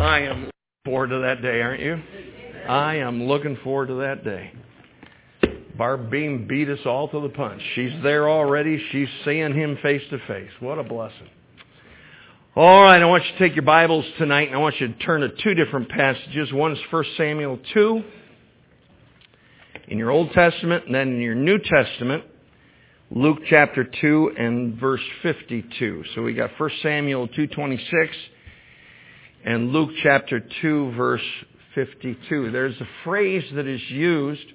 I am looking forward to that day, aren't you? I am looking forward to that day. Barb Beam beat us all to the punch. She's there already. She's seeing him face to face. What a blessing. All right, I want you to take your Bibles tonight and I want you to turn to two different passages. One is 1 Samuel 2 in your Old Testament and then in your New Testament, Luke chapter 2 and verse 52. So we got 1 Samuel 2.26 and Luke chapter 2 verse 52. There's a phrase that is used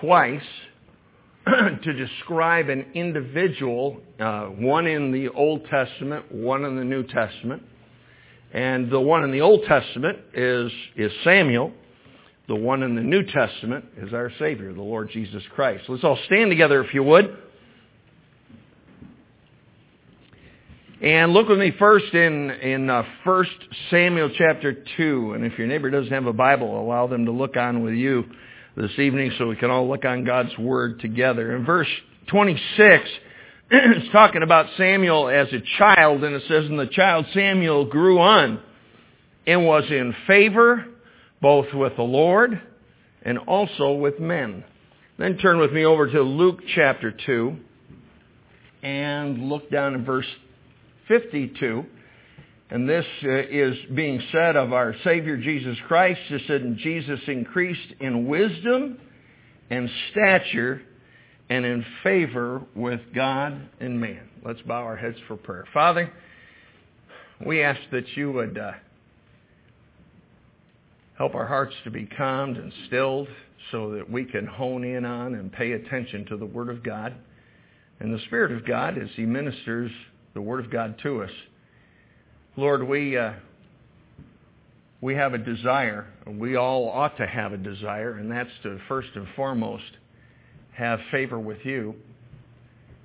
twice to describe an individual, uh, one in the Old Testament, one in the New Testament. And the one in the Old Testament is, is Samuel. The one in the New Testament is our Savior, the Lord Jesus Christ. Let's all stand together if you would. And look with me first in, in uh, 1 Samuel chapter 2. And if your neighbor doesn't have a Bible, allow them to look on with you this evening so we can all look on God's Word together. In verse 26, it's talking about Samuel as a child, and it says, And the child Samuel grew on and was in favor both with the Lord and also with men. Then turn with me over to Luke chapter 2 and look down in verse 52. And this uh, is being said of our Savior Jesus Christ. It said, Jesus increased in wisdom and stature and in favor with God and man. Let's bow our heads for prayer. Father, we ask that you would uh, help our hearts to be calmed and stilled so that we can hone in on and pay attention to the Word of God and the Spirit of God as He ministers the Word of God to us. Lord, we, uh, we have a desire, and we all ought to have a desire, and that's to first and foremost have favor with you.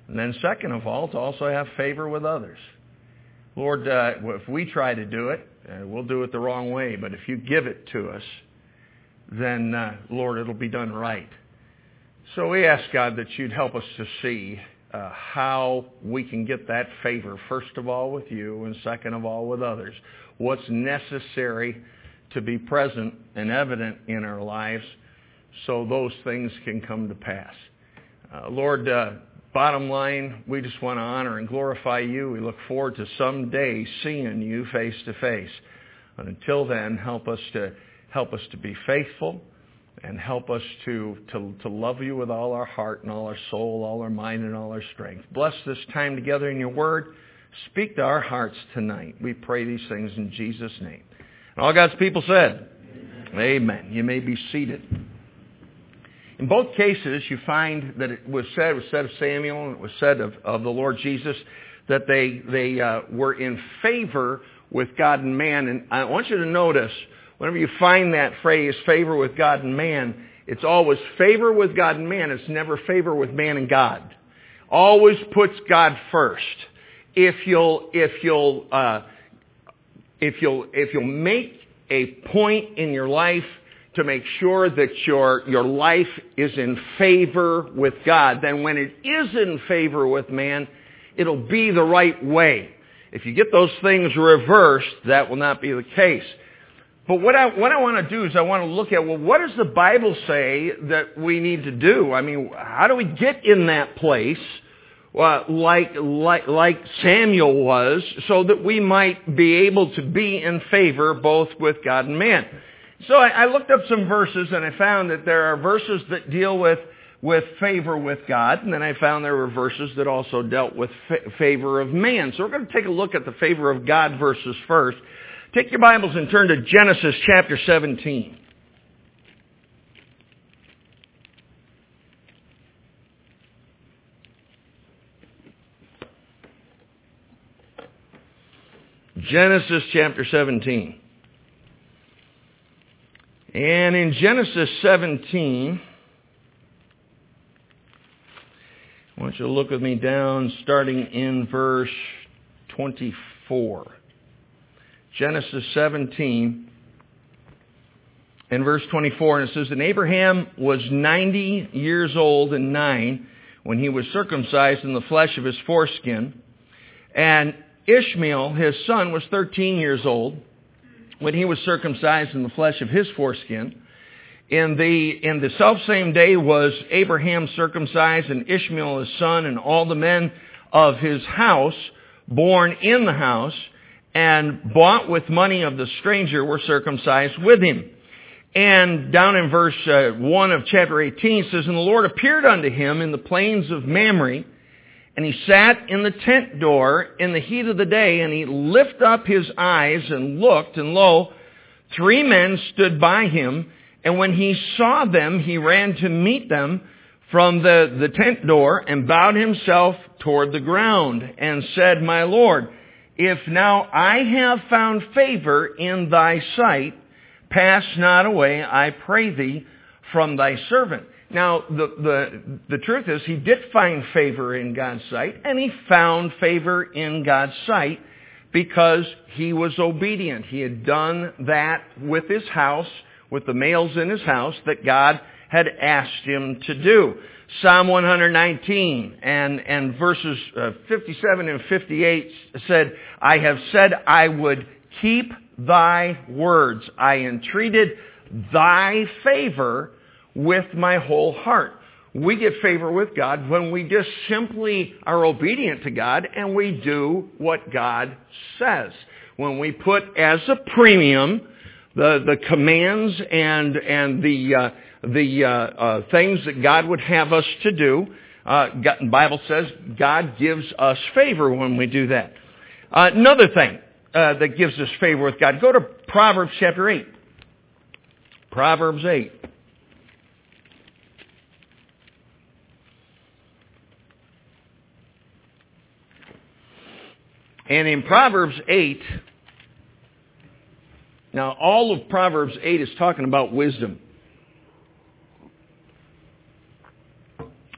And then second of all, to also have favor with others. Lord, uh, if we try to do it, uh, we'll do it the wrong way. But if you give it to us, then, uh, Lord, it'll be done right. So we ask, God, that you'd help us to see uh, how we can get that favor, first of all with you, and second of all with others. What's necessary to be present and evident in our lives so those things can come to pass. Uh, Lord, uh, bottom line, we just want to honor and glorify you. We look forward to someday seeing you face to face. And until then, help us to help us to be faithful and help us to, to, to love you with all our heart and all our soul, all our mind and all our strength. Bless this time together in your word. Speak to our hearts tonight. We pray these things in Jesus' name. And all God's people said, Amen. Amen. You may be seated. In both cases, you find that it was said, it was said of Samuel and it was said of, of the Lord Jesus that they, they uh, were in favor with God and man. And I want you to notice Whenever you find that phrase, favor with God and man, it's always favor with God and man. It's never favor with man and God. Always puts God first. If you'll, if you'll, uh, if you'll, if you'll make a point in your life to make sure that your, your life is in favor with God, then when it is in favor with man, it'll be the right way. If you get those things reversed, that will not be the case. But what I, what I want to do is I want to look at, well, what does the Bible say that we need to do? I mean, how do we get in that place uh, like, like, like Samuel was so that we might be able to be in favor both with God and man? So I, I looked up some verses and I found that there are verses that deal with with favor with God, and then I found there were verses that also dealt with fa- favor of man. So we're going to take a look at the favor of God verses first. Take your Bibles and turn to Genesis chapter 17. Genesis chapter 17. And in Genesis 17, I want you to look with me down starting in verse 24. Genesis 17 and verse 24, and it says, And Abraham was 90 years old and nine when he was circumcised in the flesh of his foreskin. And Ishmael, his son, was 13 years old when he was circumcised in the flesh of his foreskin. In the, in the self-same day was Abraham circumcised and Ishmael his son and all the men of his house born in the house and bought with money of the stranger were circumcised with him. And down in verse uh, 1 of chapter 18 says, And the Lord appeared unto him in the plains of Mamre, and he sat in the tent door in the heat of the day, and he lifted up his eyes and looked, and lo, three men stood by him, and when he saw them, he ran to meet them from the, the tent door, and bowed himself toward the ground, and said, My Lord, if now I have found favor in thy sight, pass not away, I pray thee, from thy servant. Now, the, the, the truth is, he did find favor in God's sight, and he found favor in God's sight because he was obedient. He had done that with his house, with the males in his house, that God had asked him to do. Psalm 119 and, and verses uh, 57 and 58 said, I have said I would keep thy words. I entreated thy favor with my whole heart. We get favor with God when we just simply are obedient to God and we do what God says. When we put as a premium the, the commands and, and the, uh, the uh, uh, things that God would have us to do. Uh, the Bible says God gives us favor when we do that. Uh, another thing uh, that gives us favor with God. Go to Proverbs chapter 8. Proverbs 8. And in Proverbs 8, now all of Proverbs 8 is talking about wisdom.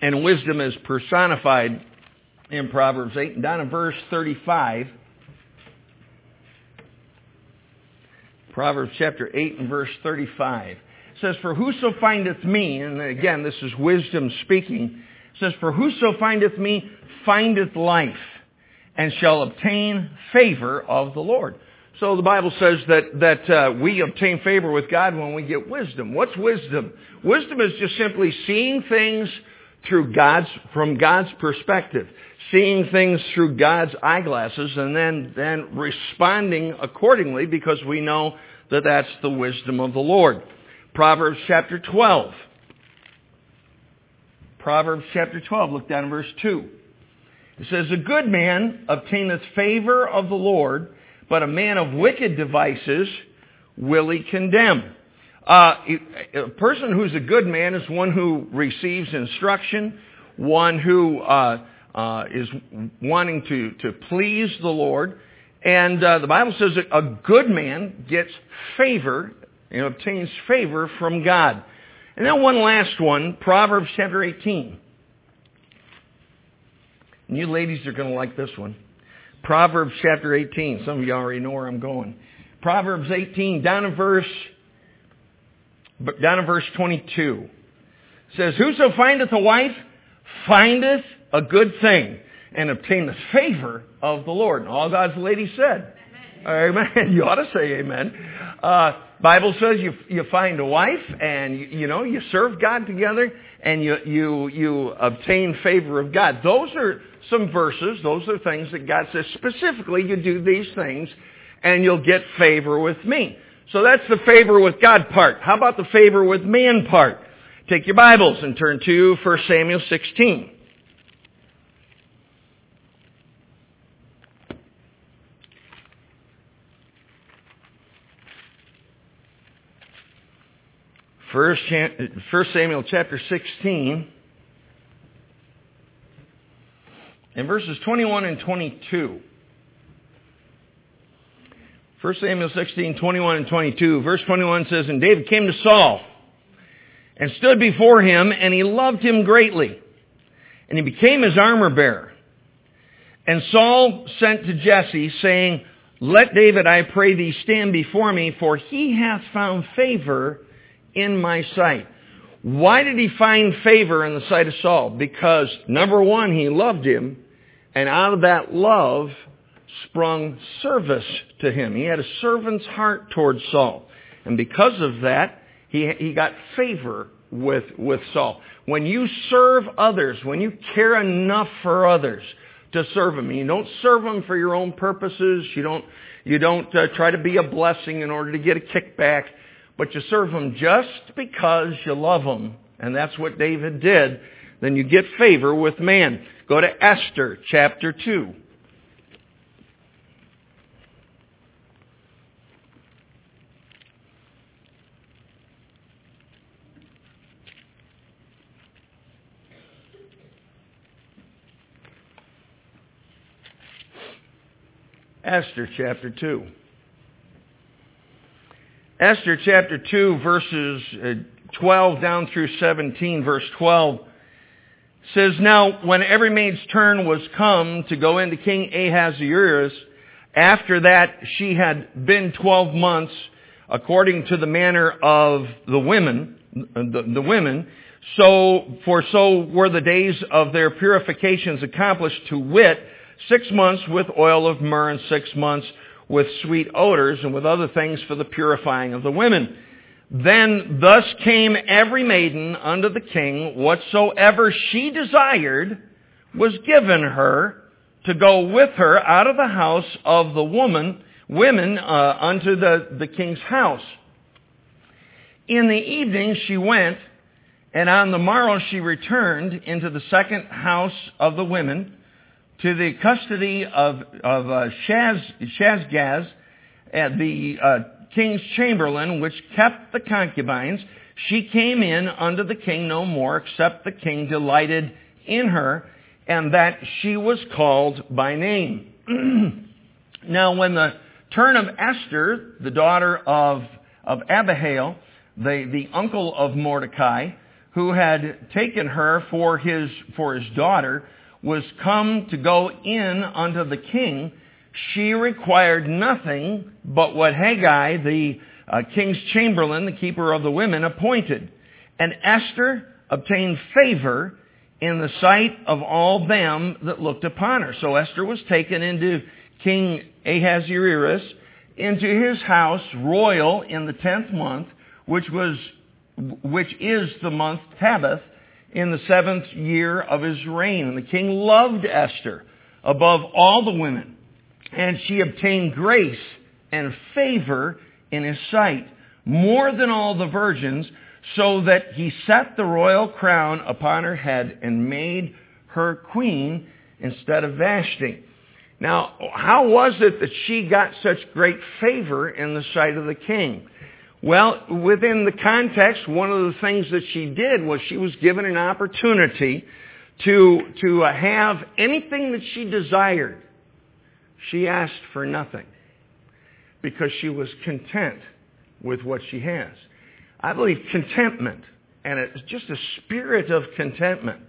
And wisdom is personified in Proverbs 8. And down in verse 35, Proverbs chapter 8 and verse 35 says, For whoso findeth me, and again, this is wisdom speaking, says, For whoso findeth me findeth life, and shall obtain favor of the Lord. So the Bible says that, that uh, we obtain favor with God when we get wisdom. What's wisdom? Wisdom is just simply seeing things through God's, from God's perspective, seeing things through God's eyeglasses and then, then responding accordingly because we know that that's the wisdom of the Lord. Proverbs chapter 12. Proverbs chapter 12, look down in verse 2. It says, A good man obtaineth favor of the Lord, but a man of wicked devices will he condemn. Uh, a person who's a good man is one who receives instruction, one who uh, uh, is wanting to, to please the Lord. And uh, the Bible says that a good man gets favor and obtains favor from God. And then one last one, Proverbs chapter 18. And you ladies are going to like this one. Proverbs chapter 18. Some of you already know where I'm going. Proverbs 18, down in verse but down in verse 22. It says, Whoso findeth a wife findeth a good thing and obtaineth favor of the Lord. And all God's ladies said. Amen. amen. You ought to say amen. Uh, Bible says you you find a wife and you, you know you serve God together and you you you obtain favor of God. Those are some verses. Those are things that God says specifically. You do these things and you'll get favor with me. So that's the favor with God part. How about the favor with man part? Take your Bibles and turn to 1 Samuel 16. First, Samuel chapter 16 and verses 21 and 22. 1 Samuel 16, 21 and 22. Verse 21 says, And David came to Saul and stood before him, and he loved him greatly. And he became his armor bearer. And Saul sent to Jesse, saying, Let David, I pray thee, stand before me, for he hath found favor in my sight. Why did he find favor in the sight of Saul? Because, number one, he loved him, and out of that love, sprung service to him. He had a servant's heart towards Saul. And because of that, he, he got favor with, with Saul. When you serve others, when you care enough for others to serve them, you don't serve them for your own purposes, you don't, you don't uh, try to be a blessing in order to get a kickback, but you serve them just because you love them. And that's what David did. Then you get favor with man. Go to Esther chapter 2. Esther chapter 2. Esther chapter 2 verses uh, 12 down through 17, verse 12 says, Now when every maid's turn was come to go into King Ahasuerus, after that she had been 12 months according to the manner of the women, the, the women, so, for so were the days of their purifications accomplished to wit, six months with oil of myrrh and six months with sweet odors and with other things for the purifying of the women. Then thus came every maiden unto the king, whatsoever she desired was given her to go with her out of the house of the woman, women uh, unto the, the king's house. In the evening she went, and on the morrow she returned into the second house of the women, to the custody of, of uh, Shaz, Shazgaz, the uh, king's chamberlain, which kept the concubines. She came in unto the king no more, except the king delighted in her, and that she was called by name. now, when the turn of Esther, the daughter of, of Abihail, the, the uncle of Mordecai, who had taken her for his, for his daughter, was come to go in unto the king, she required nothing but what Hegai, the uh, king's chamberlain, the keeper of the women, appointed. And Esther obtained favor in the sight of all them that looked upon her. So Esther was taken into King Ahasuerus, into his house royal in the tenth month, which was, which is the month Tebeth, in the seventh year of his reign. And the king loved Esther above all the women, and she obtained grace and favor in his sight more than all the virgins, so that he set the royal crown upon her head and made her queen instead of Vashti. Now, how was it that she got such great favor in the sight of the king? Well, within the context, one of the things that she did was she was given an opportunity to, to have anything that she desired. She asked for nothing because she was content with what she has. I believe contentment, and it's just a spirit of contentment,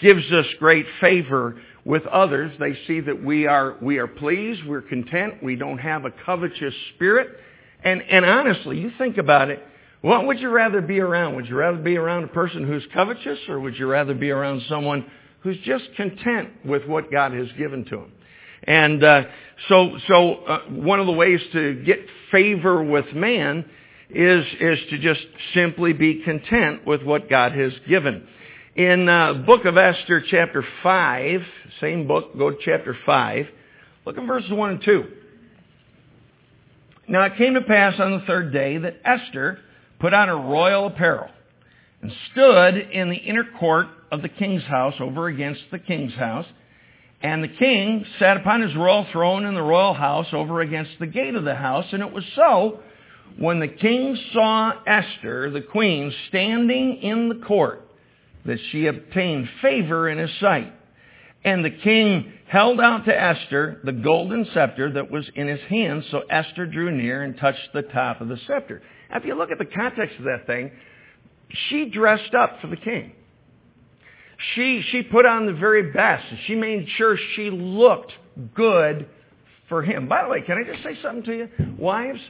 gives us great favor with others. They see that we are, we are pleased, we're content, we don't have a covetous spirit, and, and honestly, you think about it, what would you rather be around? Would you rather be around a person who's covetous or would you rather be around someone who's just content with what God has given to him? And uh, so, so uh, one of the ways to get favor with man is is to just simply be content with what God has given. In uh, Book of Esther, chapter five, same book, go to chapter five. Look at verses one and two. Now it came to pass on the third day that Esther put on her royal apparel and stood in the inner court of the king's house over against the king's house. And the king sat upon his royal throne in the royal house over against the gate of the house. And it was so, when the king saw Esther, the queen, standing in the court, that she obtained favor in his sight. And the king held out to Esther the golden scepter that was in his hand, so Esther drew near and touched the top of the scepter. Now, if you look at the context of that thing, she dressed up for the king. She, she put on the very best. She made sure she looked good for him. By the way, can I just say something to you? Wives,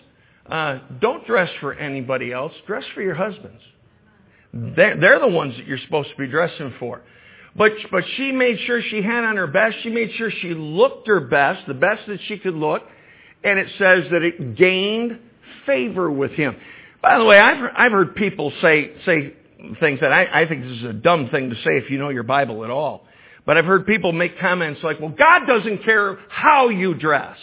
uh, don't dress for anybody else. Dress for your husbands. They're, they're the ones that you're supposed to be dressing for. But, but she made sure she had on her best. She made sure she looked her best, the best that she could look. And it says that it gained favor with him. By the way, I've, I've heard people say, say things that I, I think this is a dumb thing to say if you know your Bible at all. But I've heard people make comments like, well, God doesn't care how you dress.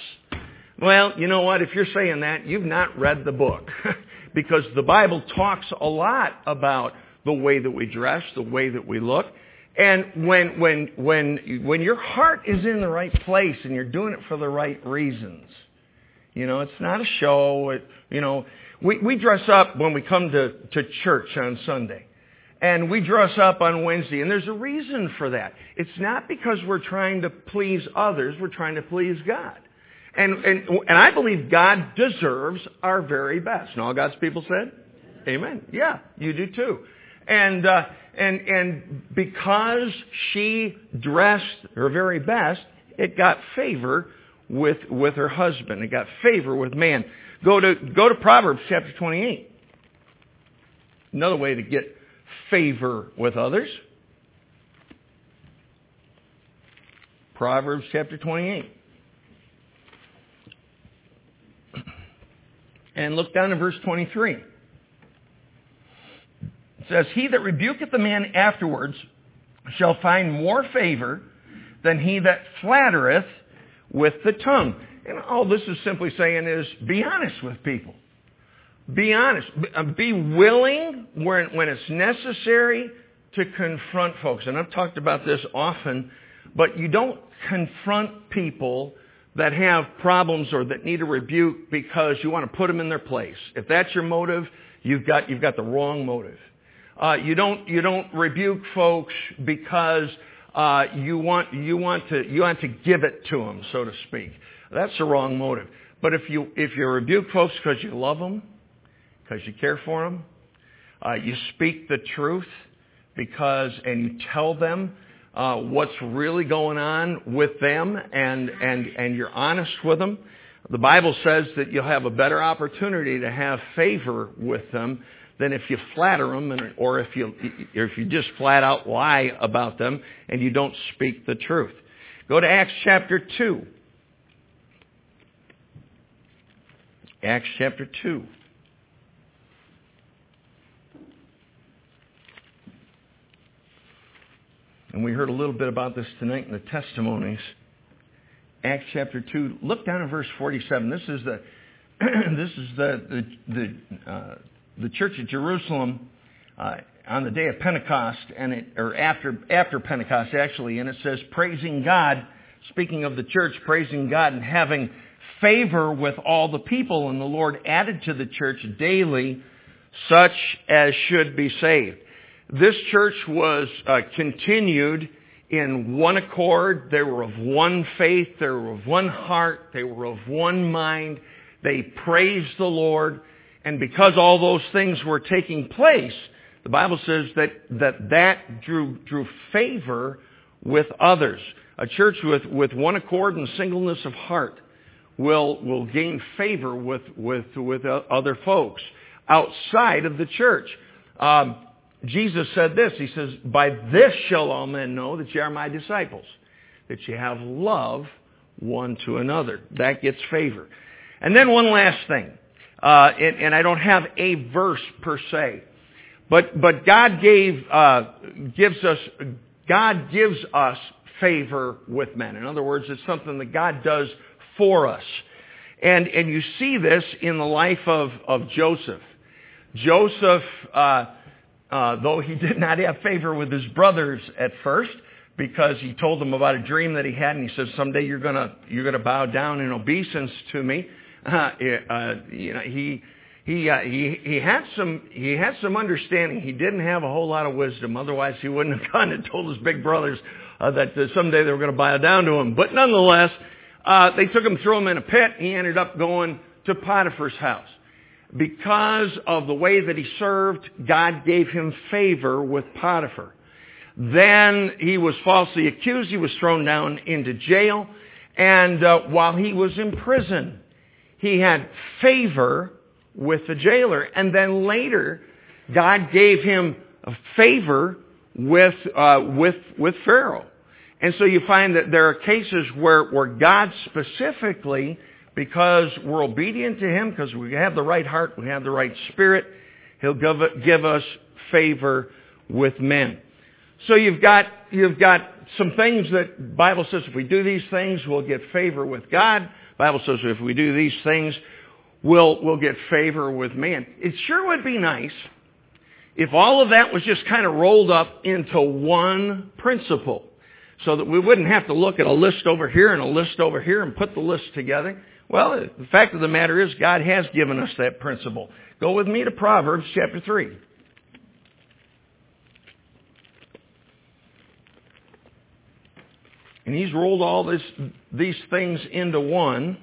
Well, you know what? If you're saying that, you've not read the book. because the Bible talks a lot about the way that we dress, the way that we look. And when, when, when, when your heart is in the right place and you're doing it for the right reasons, you know, it's not a show. It, you know, we, we dress up when we come to, to church on Sunday. And we dress up on Wednesday. And there's a reason for that. It's not because we're trying to please others. We're trying to please God. And, and, and I believe God deserves our very best. And all God's people said? Amen. Yeah, you do too. And, uh, and, and because she dressed her very best, it got favor with, with her husband. It got favor with man. Go to, go to Proverbs chapter 28. Another way to get favor with others. Proverbs chapter 28. And look down in verse 23. It says, He that rebuketh a man afterwards shall find more favor than he that flattereth with the tongue. And all this is simply saying is be honest with people. Be honest. Be uh, willing when, when it's necessary to confront folks. And I've talked about this often, but you don't confront people that have problems or that need a rebuke because you want to put them in their place. If that's your motive, you've got, you've got the wrong motive. Uh, you don't, you don't rebuke folks because uh, you want, you want to, you want to give it to them, so to speak. That's the wrong motive. But if you, if you rebuke folks because you love them, because you care for them, uh, you speak the truth because, and you tell them uh, what's really going on with them and, and, and you're honest with them, the Bible says that you'll have a better opportunity to have favor with them than if you flatter them and, or if you, if you just flat out lie about them and you don't speak the truth. Go to Acts chapter 2. Acts chapter 2. And we heard a little bit about this tonight in the testimonies. Acts chapter 2. Look down at verse 47. This is the, this is the, the, the, uh, the church at Jerusalem uh, on the day of Pentecost, and it, or after, after Pentecost actually, and it says, praising God, speaking of the church, praising God and having favor with all the people, and the Lord added to the church daily such as should be saved. This church was uh, continued in one accord. They were of one faith. They were of one heart. They were of one mind. They praised the Lord. And because all those things were taking place, the Bible says that that, that drew, drew favor with others. A church with, with one accord and singleness of heart will, will gain favor with, with, with other folks outside of the church. Um, Jesus said this. He says, by this shall all men know that you are my disciples, that you have love one to another. That gets favor. And then one last thing, uh, and, and, I don't have a verse per se, but but God gave uh, gives us God gives us favor with men. In other words, it's something that God does for us, and and you see this in the life of of Joseph. Joseph. Uh, uh, though he did not have favor with his brothers at first because he told them about a dream that he had and he said someday you're to you're to bow down in obeisance to me uh, uh, you know he he, uh, he he had some he had some understanding he didn't have a whole lot of wisdom otherwise he wouldn't have gone and told his big brothers uh, that uh, someday they were going to bow down to him but nonetheless uh, they took him threw him in a pit he ended up going to Potiphar's house because of the way that he served, God gave him favor with Potiphar. Then he was falsely accused. He was thrown down into jail. And uh, while he was in prison, he had favor with the jailer. And then later, God gave him favor with, uh, with, with Pharaoh. And so you find that there are cases where, where God specifically, because we're obedient to Him, because we have the right heart, we have the right spirit, He'll give, give us favor with men. So you've got, you've got some things that Bible says if we do these things, we'll get favor with God. Bible says if we do these things, we'll, we'll get favor with man. It sure would be nice if all of that was just kind of rolled up into one principle so that we wouldn't have to look at a list over here and a list over here and put the list together. Well, the fact of the matter is God has given us that principle. Go with me to Proverbs chapter 3. And he's rolled all this, these things into one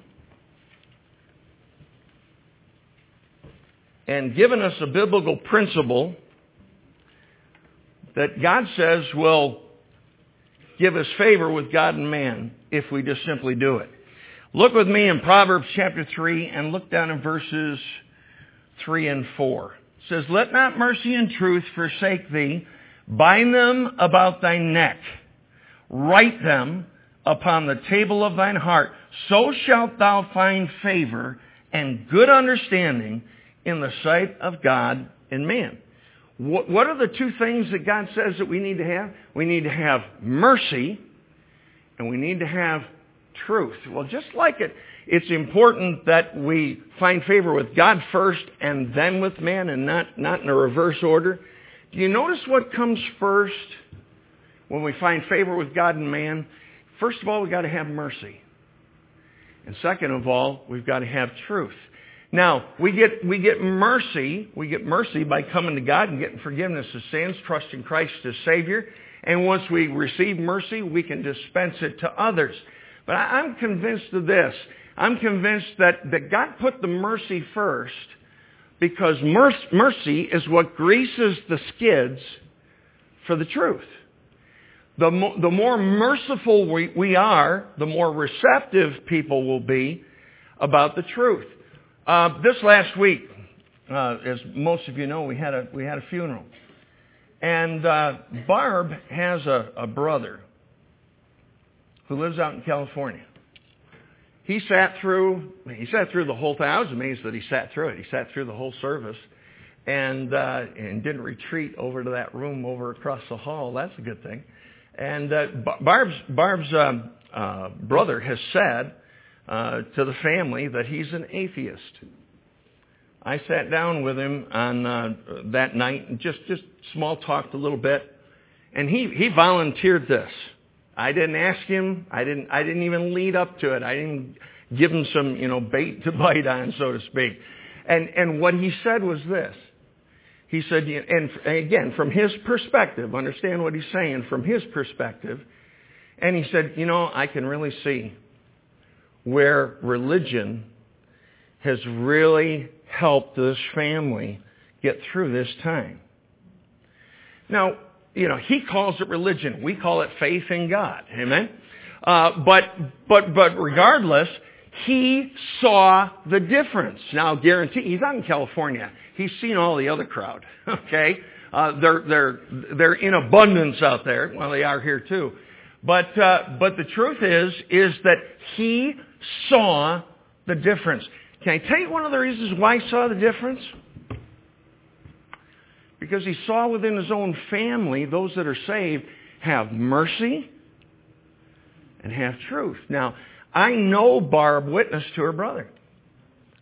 and given us a biblical principle that God says will give us favor with God and man if we just simply do it. Look with me in Proverbs chapter 3 and look down in verses 3 and 4. It says, Let not mercy and truth forsake thee. Bind them about thy neck. Write them upon the table of thine heart. So shalt thou find favor and good understanding in the sight of God and man. What are the two things that God says that we need to have? We need to have mercy and we need to have truth. Well, just like it, it's important that we find favor with God first and then with man and not, not in a reverse order. Do you notice what comes first when we find favor with God and man? First of all, we've got to have mercy. And second of all, we've got to have truth. Now, we get, we get mercy. We get mercy by coming to God and getting forgiveness of sins, trusting Christ as Savior. And once we receive mercy, we can dispense it to others. But I'm convinced of this. I'm convinced that, that God put the mercy first because mercy is what greases the skids for the truth. The, mo- the more merciful we, we are, the more receptive people will be about the truth. Uh, this last week, uh, as most of you know, we had a we had a funeral, and uh, Barb has a, a brother who lives out in California. He sat through he sat through the whole thing. I was amazed that he sat through it. He sat through the whole service, and uh, and didn't retreat over to that room over across the hall. That's a good thing. And uh, Barb's Barb's uh, uh, brother has said uh, to the family that he's an atheist. I sat down with him on uh, that night and just just small talked a little bit, and he he volunteered this. I didn't ask him. I didn't I didn't even lead up to it. I didn't give him some you know bait to bite on, so to speak. And and what he said was this. He said, and again, from his perspective, understand what he's saying from his perspective. And he said, you know, I can really see where religion has really helped this family get through this time. Now, you know, he calls it religion. We call it faith in God. Amen? Uh, but, but, but regardless, he saw the difference. Now, guarantee, he's out in California. He's seen all the other crowd. Okay? Uh, they're, they're, they're in abundance out there. Well, they are here too. But, uh, but the truth is, is that he saw the difference. Can I tell you one of the reasons why he saw the difference? Because he saw within his own family, those that are saved have mercy and have truth. Now, I know Barb witnessed to her brother.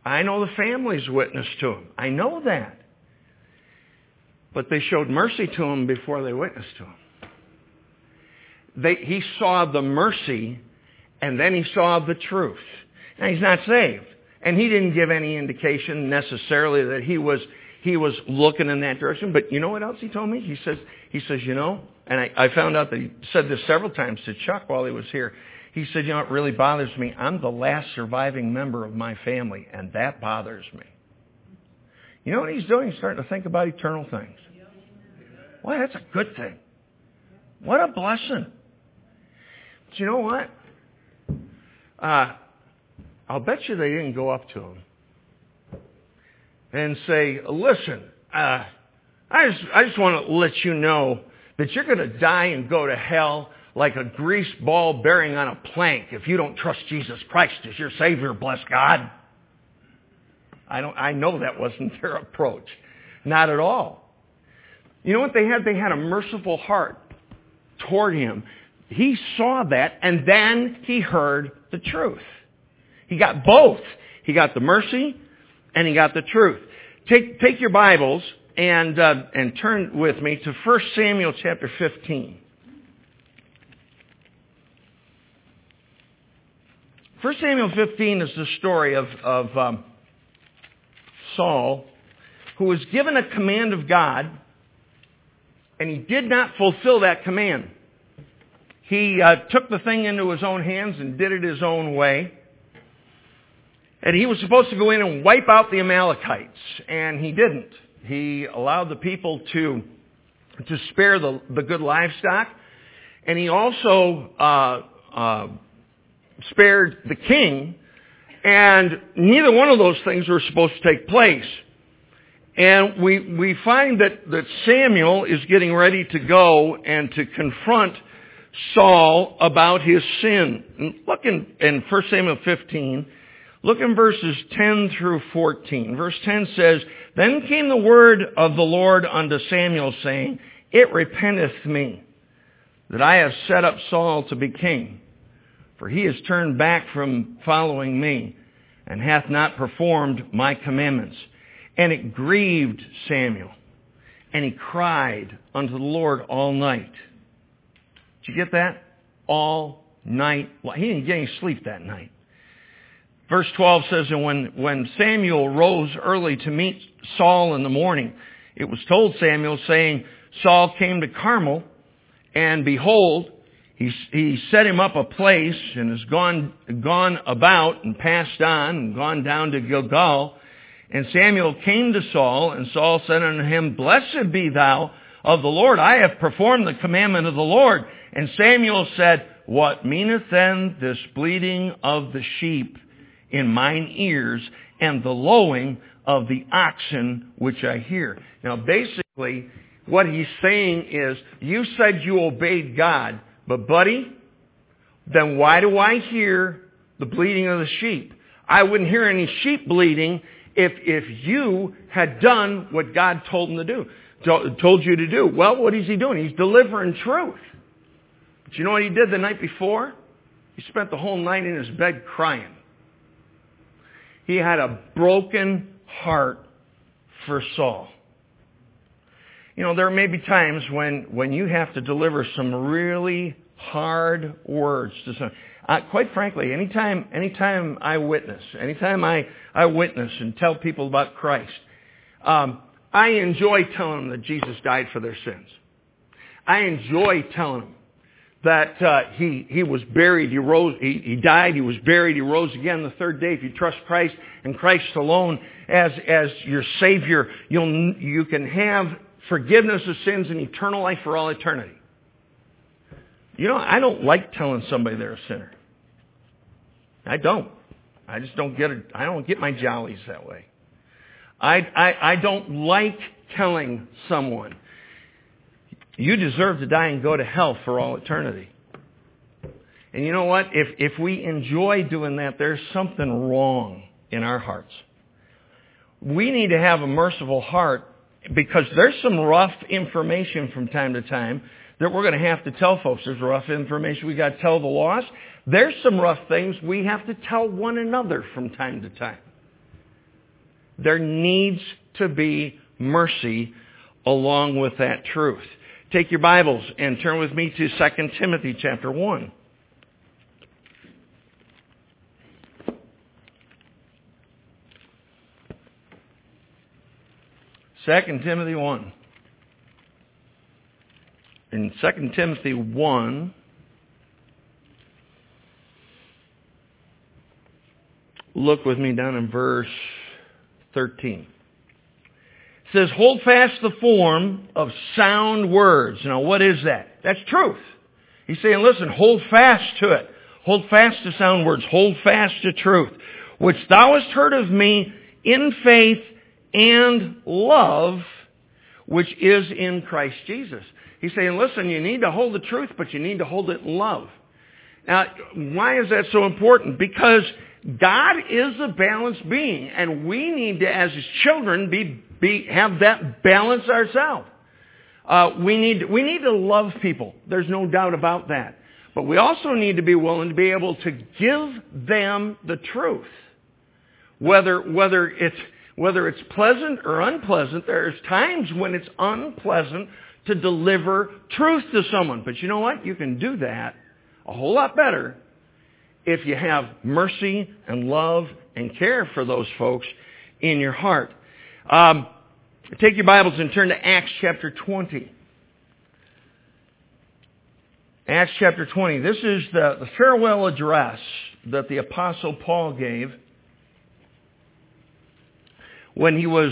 I know the family's witnessed to him. I know that. But they showed mercy to him before they witnessed to him. They, he saw the mercy and then he saw the truth. Now he's not saved. And he didn't give any indication necessarily that he was he was looking in that direction. But you know what else he told me? He says he says, you know, and I, I found out that he said this several times to Chuck while he was here. He said, you know, it really bothers me. I'm the last surviving member of my family, and that bothers me. You know what he's doing? He's starting to think about eternal things. Well, that's a good thing. What a blessing. But you know what? Uh, I'll bet you they didn't go up to him and say, listen, uh, I just, I just want to let you know that you're going to die and go to hell like a grease ball bearing on a plank if you don't trust Jesus Christ as your Savior, bless God. I don't, I know that wasn't their approach. Not at all. You know what they had? They had a merciful heart toward him. He saw that and then he heard the truth. He got both. He got the mercy and he got the truth. Take, take your Bibles and, uh, and turn with me to 1 Samuel chapter 15. 1 Samuel 15 is the story of, of um, Saul, who was given a command of God, and he did not fulfill that command. He uh, took the thing into his own hands and did it his own way. And he was supposed to go in and wipe out the Amalekites, and he didn't. He allowed the people to, to spare the, the good livestock, and he also uh, uh, spared the king, and neither one of those things were supposed to take place. And we, we find that, that Samuel is getting ready to go and to confront Saul about his sin. And look in, in 1 Samuel 15, look in verses 10 through 14. Verse 10 says, Then came the word of the Lord unto Samuel, saying, It repenteth me that I have set up Saul to be king for he has turned back from following me, and hath not performed my commandments. And it grieved Samuel, and he cried unto the Lord all night. Did you get that? All night. He didn't get any sleep that night. Verse 12 says, And when, when Samuel rose early to meet Saul in the morning, it was told Samuel, saying, Saul came to Carmel, and behold, he, set him up a place and has gone, gone about and passed on and gone down to Gilgal. And Samuel came to Saul, and Saul said unto him, Blessed be thou of the Lord. I have performed the commandment of the Lord. And Samuel said, What meaneth then this bleating of the sheep in mine ears and the lowing of the oxen which I hear? Now basically, what he's saying is, you said you obeyed God. But buddy, then why do I hear the bleating of the sheep? I wouldn't hear any sheep bleating if, if you had done what God told him to do, told you to do. Well, what is he doing? He's delivering truth. But you know what he did the night before? He spent the whole night in his bed crying. He had a broken heart for Saul. You know, there may be times when, when you have to deliver some really hard words to someone. Uh, quite frankly, anytime, anytime I witness, anytime I, I witness and tell people about Christ, um, I enjoy telling them that Jesus died for their sins. I enjoy telling them that uh, he he was buried, he rose, he, he died, he was buried, he rose again the third day. If you trust Christ and Christ alone as as your Savior, you'll you can have forgiveness of sins and eternal life for all eternity. You know, I don't like telling somebody they're a sinner. I don't. I just don't get it. I don't get my jollies that way. I, I, I don't like telling someone, you deserve to die and go to hell for all eternity. And you know what? If, if we enjoy doing that, there's something wrong in our hearts. We need to have a merciful heart because there's some rough information from time to time that we're going to have to tell folks. There's rough information we got to tell the lost. There's some rough things we have to tell one another from time to time. There needs to be mercy along with that truth. Take your Bibles and turn with me to 2 Timothy chapter 1. Second Timothy 1. In 2 Timothy 1, look with me down in verse 13. It says, hold fast the form of sound words. Now what is that? That's truth. He's saying, listen, hold fast to it. Hold fast to sound words. Hold fast to truth, which thou hast heard of me in faith and love which is in Christ Jesus. He's saying, listen, you need to hold the truth, but you need to hold it in love. Now, why is that so important? Because God is a balanced being, and we need to, as His children, be, be have that balance ourselves. Uh, we need we need to love people. There's no doubt about that. But we also need to be willing to be able to give them the truth, whether whether it's whether it's pleasant or unpleasant. There's times when it's unpleasant to deliver truth to someone, but you know what? You can do that a whole lot better if you have mercy and love and care for those folks in your heart. Um, take your Bibles and turn to Acts chapter 20. Acts chapter 20. This is the, the farewell address that the Apostle Paul gave when he was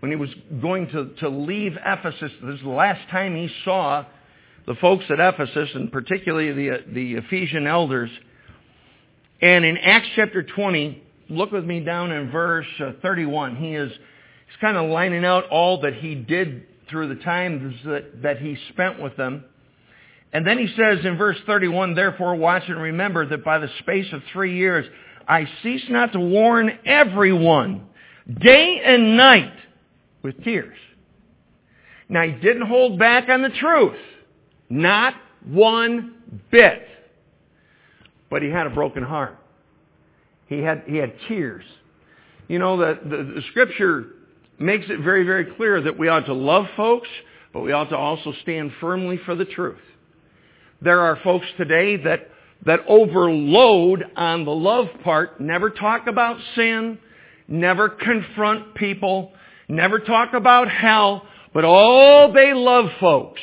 when he was going to, to leave Ephesus. This is the last time he saw the folks at Ephesus, and particularly the, the Ephesian elders. And in Acts chapter 20, look with me down in verse uh, 31. He is he's kind of lining out all that he did through the times that, that he spent with them. And then he says in verse 31, Therefore watch and remember that by the space of three years I cease not to warn everyone, day and night, with tears. Now he didn't hold back on the truth. Not one bit. But he had a broken heart. He had, he had tears. You know, the, the, the scripture makes it very, very clear that we ought to love folks, but we ought to also stand firmly for the truth. There are folks today that, that overload on the love part, never talk about sin, never confront people, never talk about hell, but all they love folks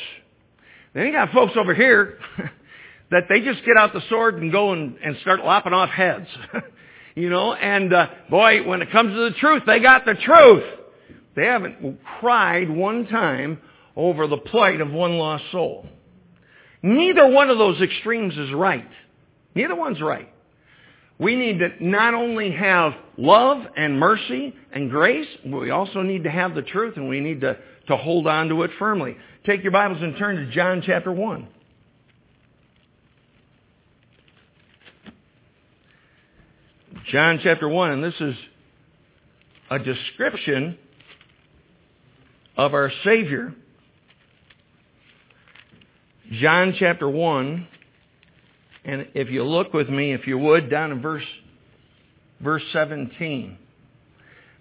then you got folks over here that they just get out the sword and go and, and start lopping off heads. you know, and uh, boy, when it comes to the truth, they got the truth. They haven't cried one time over the plight of one lost soul. Neither one of those extremes is right. Neither one's right. We need to not only have love and mercy and grace, we also need to have the truth and we need to, to hold on to it firmly. Take your Bibles and turn to John chapter 1. John chapter 1, and this is a description of our Savior. John chapter 1, and if you look with me, if you would, down in verse, verse 17.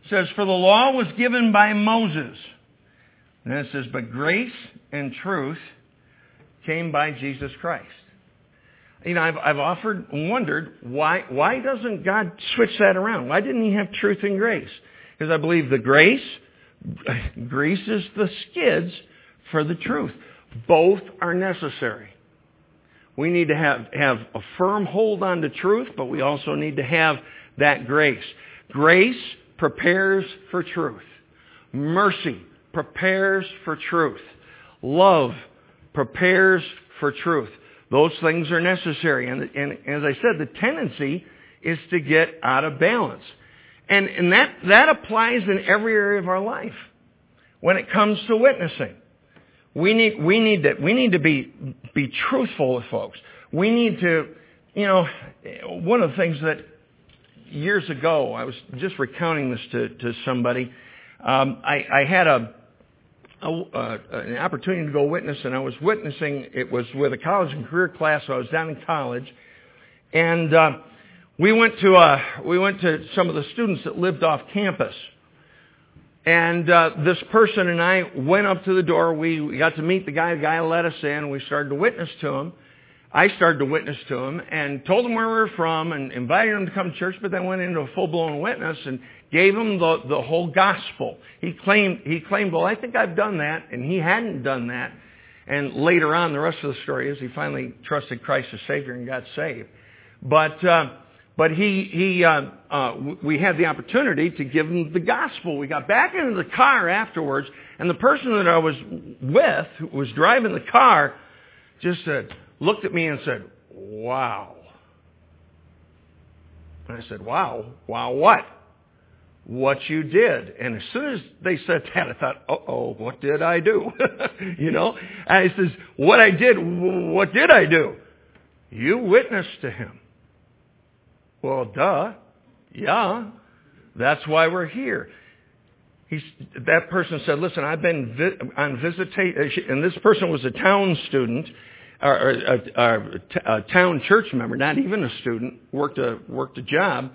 It says, For the law was given by Moses and then it says, but grace and truth came by Jesus Christ. You know, I've, I've offered wondered why, why doesn't God switch that around? Why didn't he have truth and grace? Because I believe the grace greases the skids for the truth. Both are necessary. We need to have, have a firm hold on the truth, but we also need to have that grace. Grace prepares for truth. Mercy prepares for truth. Love prepares for truth. Those things are necessary. And, and as I said, the tendency is to get out of balance. And, and that, that applies in every area of our life. When it comes to witnessing, we need, we need to, we need to be, be truthful with folks. We need to, you know, one of the things that years ago, I was just recounting this to, to somebody. Um, I, I had a, a, uh, an opportunity to go witness, and I was witnessing. It was with a college and career class. So I was down in college, and uh, we went to uh, we went to some of the students that lived off campus. And uh, this person and I went up to the door. We, we got to meet the guy. The guy let us in. We started to witness to him. I started to witness to him and told him where we were from and invited him to come to church, but then went into a full-blown witness and gave him the, the whole gospel. He claimed, he claimed, well, I think I've done that, and he hadn't done that. And later on, the rest of the story is he finally trusted Christ as Savior and got saved. But, uh, but he, he, uh, uh, we had the opportunity to give him the gospel. We got back into the car afterwards, and the person that I was with, who was driving the car, just said, looked at me and said, wow. And I said, wow, wow what? what you did. And as soon as they said that, I thought, uh-oh, what did I do? you know? And he says, what I did, what did I do? You witnessed to him. Well, duh. Yeah. That's why we're here. He's, that person said, listen, I've been vi- on visitation, uh, and this person was a town student, or, a, uh, a, a town church member, not even a student, worked a, worked a job,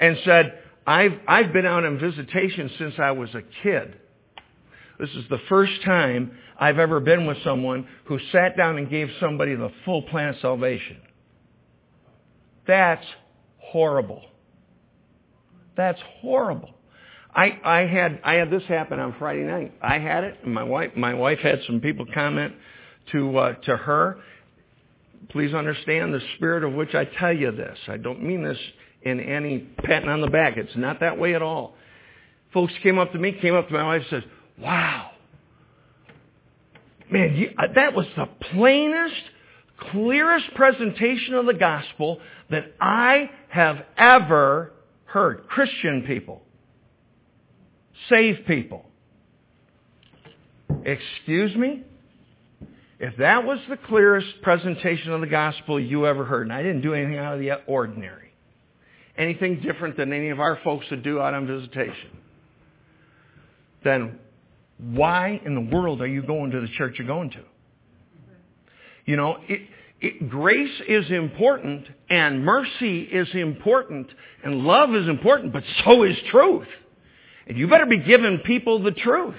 and said, I've, I've been out on visitation since I was a kid. This is the first time I've ever been with someone who sat down and gave somebody the full plan of salvation. That's horrible. That's horrible. I, I had I had this happen on Friday night. I had it, and my wife my wife had some people comment to uh, to her. Please understand the spirit of which I tell you this. I don't mean this in any patting on the back. It's not that way at all. Folks came up to me, came up to my wife, says, "Wow, man, you, uh, that was the plainest, clearest presentation of the gospel that I have ever heard." Christian people, saved people. Excuse me? If that was the clearest presentation of the gospel you ever heard, and I didn't do anything out of the ordinary, anything different than any of our folks would do out on visitation, then why in the world are you going to the church you're going to? You know, it, it, grace is important and mercy is important and love is important, but so is truth. And you better be giving people the truth.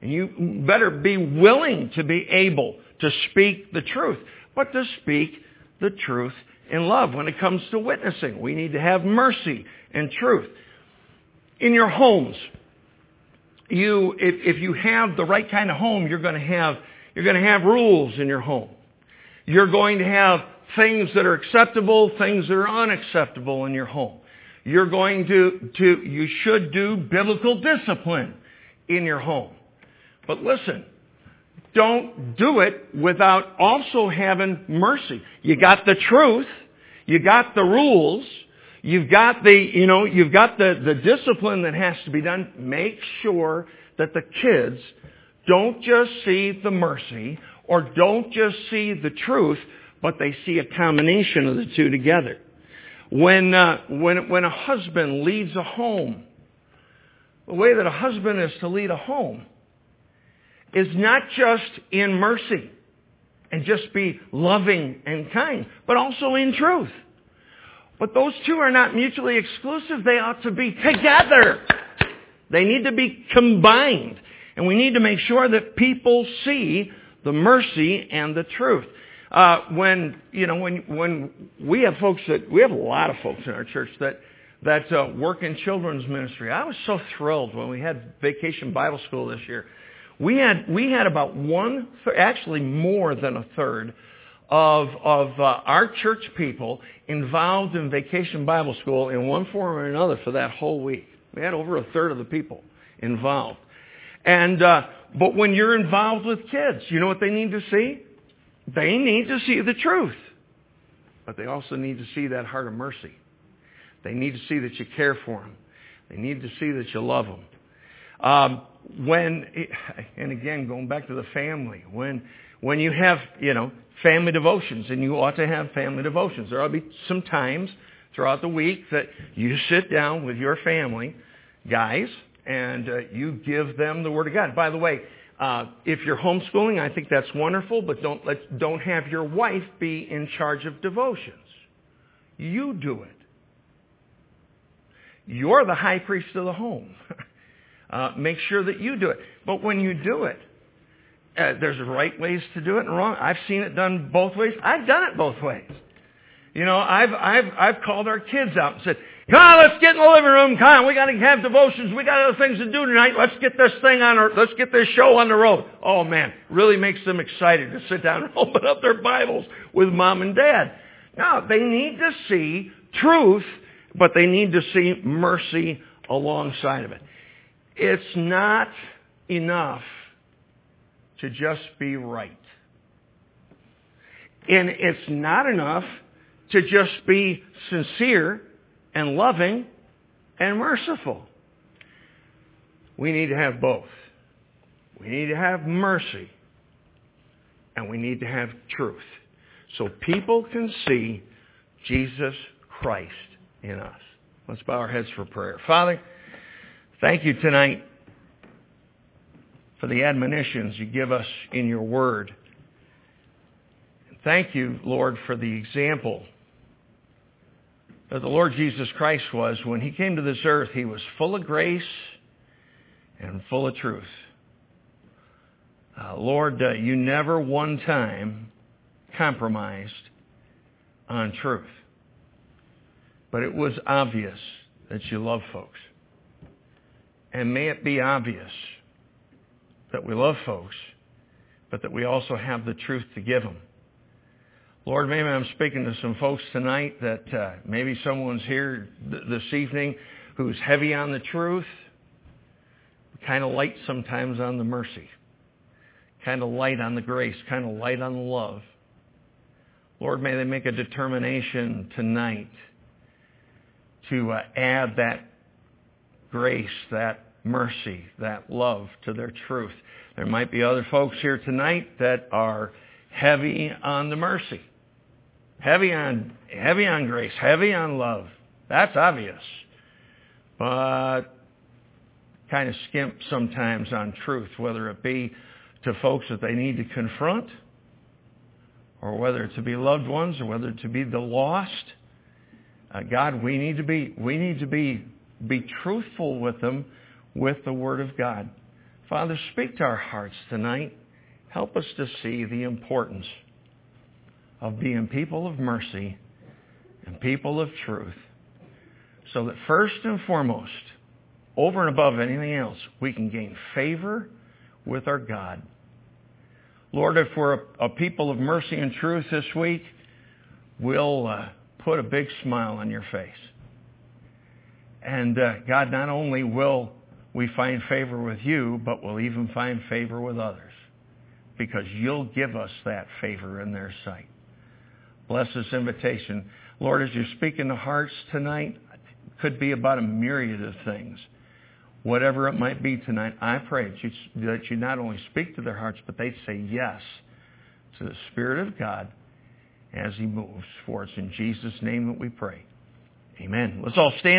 And you better be willing to be able to speak the truth, but to speak the truth in love when it comes to witnessing. We need to have mercy and truth. In your homes, you, if, if you have the right kind of home, you're going to have, you're going to have rules in your home. You're going to have things that are acceptable, things that are unacceptable in your home. You're going to, to, you should do biblical discipline in your home. But listen, don't do it without also having mercy. You got the truth, you got the rules, you've got the, you know, you've got the, the discipline that has to be done. Make sure that the kids don't just see the mercy or don't just see the truth, but they see a combination of the two together. When, uh, when, when a husband leads a home, the way that a husband is to lead a home is not just in mercy and just be loving and kind, but also in truth. But those two are not mutually exclusive. They ought to be together. They need to be combined. And we need to make sure that people see the mercy and the truth. Uh, when you know when when we have folks that we have a lot of folks in our church that that uh, work in children's ministry. I was so thrilled when we had Vacation Bible School this year. We had we had about one, actually more than a third of of uh, our church people involved in Vacation Bible School in one form or another for that whole week. We had over a third of the people involved. And uh, but when you're involved with kids, you know what they need to see? They need to see the truth. But they also need to see that heart of mercy. They need to see that you care for them. They need to see that you love them. Um, when, and again, going back to the family, when, when you have, you know, family devotions, and you ought to have family devotions, there ought to be some times throughout the week that you sit down with your family, guys, and uh, you give them the Word of God. By the way, uh, if you're homeschooling, I think that's wonderful, but don't let don't have your wife be in charge of devotions. You do it. You're the high priest of the home. uh, make sure that you do it. But when you do it, uh, there's right ways to do it and wrong. I've seen it done both ways. I've done it both ways. You know, I've I've I've called our kids out and said, Come on, let's get in the living room. Come we got to have devotions. We got other things to do tonight. Let's get this thing on. Our, let's get this show on the road. Oh man, really makes them excited to sit down and open up their Bibles with mom and dad. Now they need to see truth, but they need to see mercy alongside of it. It's not enough to just be right. And it's not enough to just be sincere and loving and merciful. We need to have both. We need to have mercy and we need to have truth. So people can see Jesus Christ in us. Let's bow our heads for prayer. Father, thank you tonight for the admonitions you give us in your word. Thank you, Lord, for the example the Lord Jesus Christ was. When he came to this earth, he was full of grace and full of truth. Uh, Lord, uh, you never one time compromised on truth. But it was obvious that you love folks. And may it be obvious that we love folks, but that we also have the truth to give them. Lord, maybe I'm speaking to some folks tonight that uh, maybe someone's here th- this evening who's heavy on the truth, kind of light sometimes on the mercy kind of light on the grace, kind of light on the love. Lord, may they make a determination tonight to uh, add that grace, that mercy, that love to their truth. There might be other folks here tonight that are heavy on the mercy, heavy on, heavy on grace, heavy on love. That's obvious. But kind of skimp sometimes on truth, whether it be to folks that they need to confront, or whether it to be loved ones, or whether it to be the lost. Uh, God, we need to be we need to be be truthful with them with the Word of God. Father, speak to our hearts tonight. Help us to see the importance of being people of mercy and people of truth, so that first and foremost, over and above anything else, we can gain favor with our God. Lord, if we're a, a people of mercy and truth this week, we'll uh, put a big smile on your face. And uh, God, not only will we find favor with you, but we'll even find favor with others because you'll give us that favor in their sight. Bless this invitation. Lord, as you speak in the hearts tonight, could be about a myriad of things whatever it might be tonight, I pray that you, that you not only speak to their hearts, but they say yes to the Spirit of God as He moves for us. In Jesus' name that we pray. Amen. Let's all stand.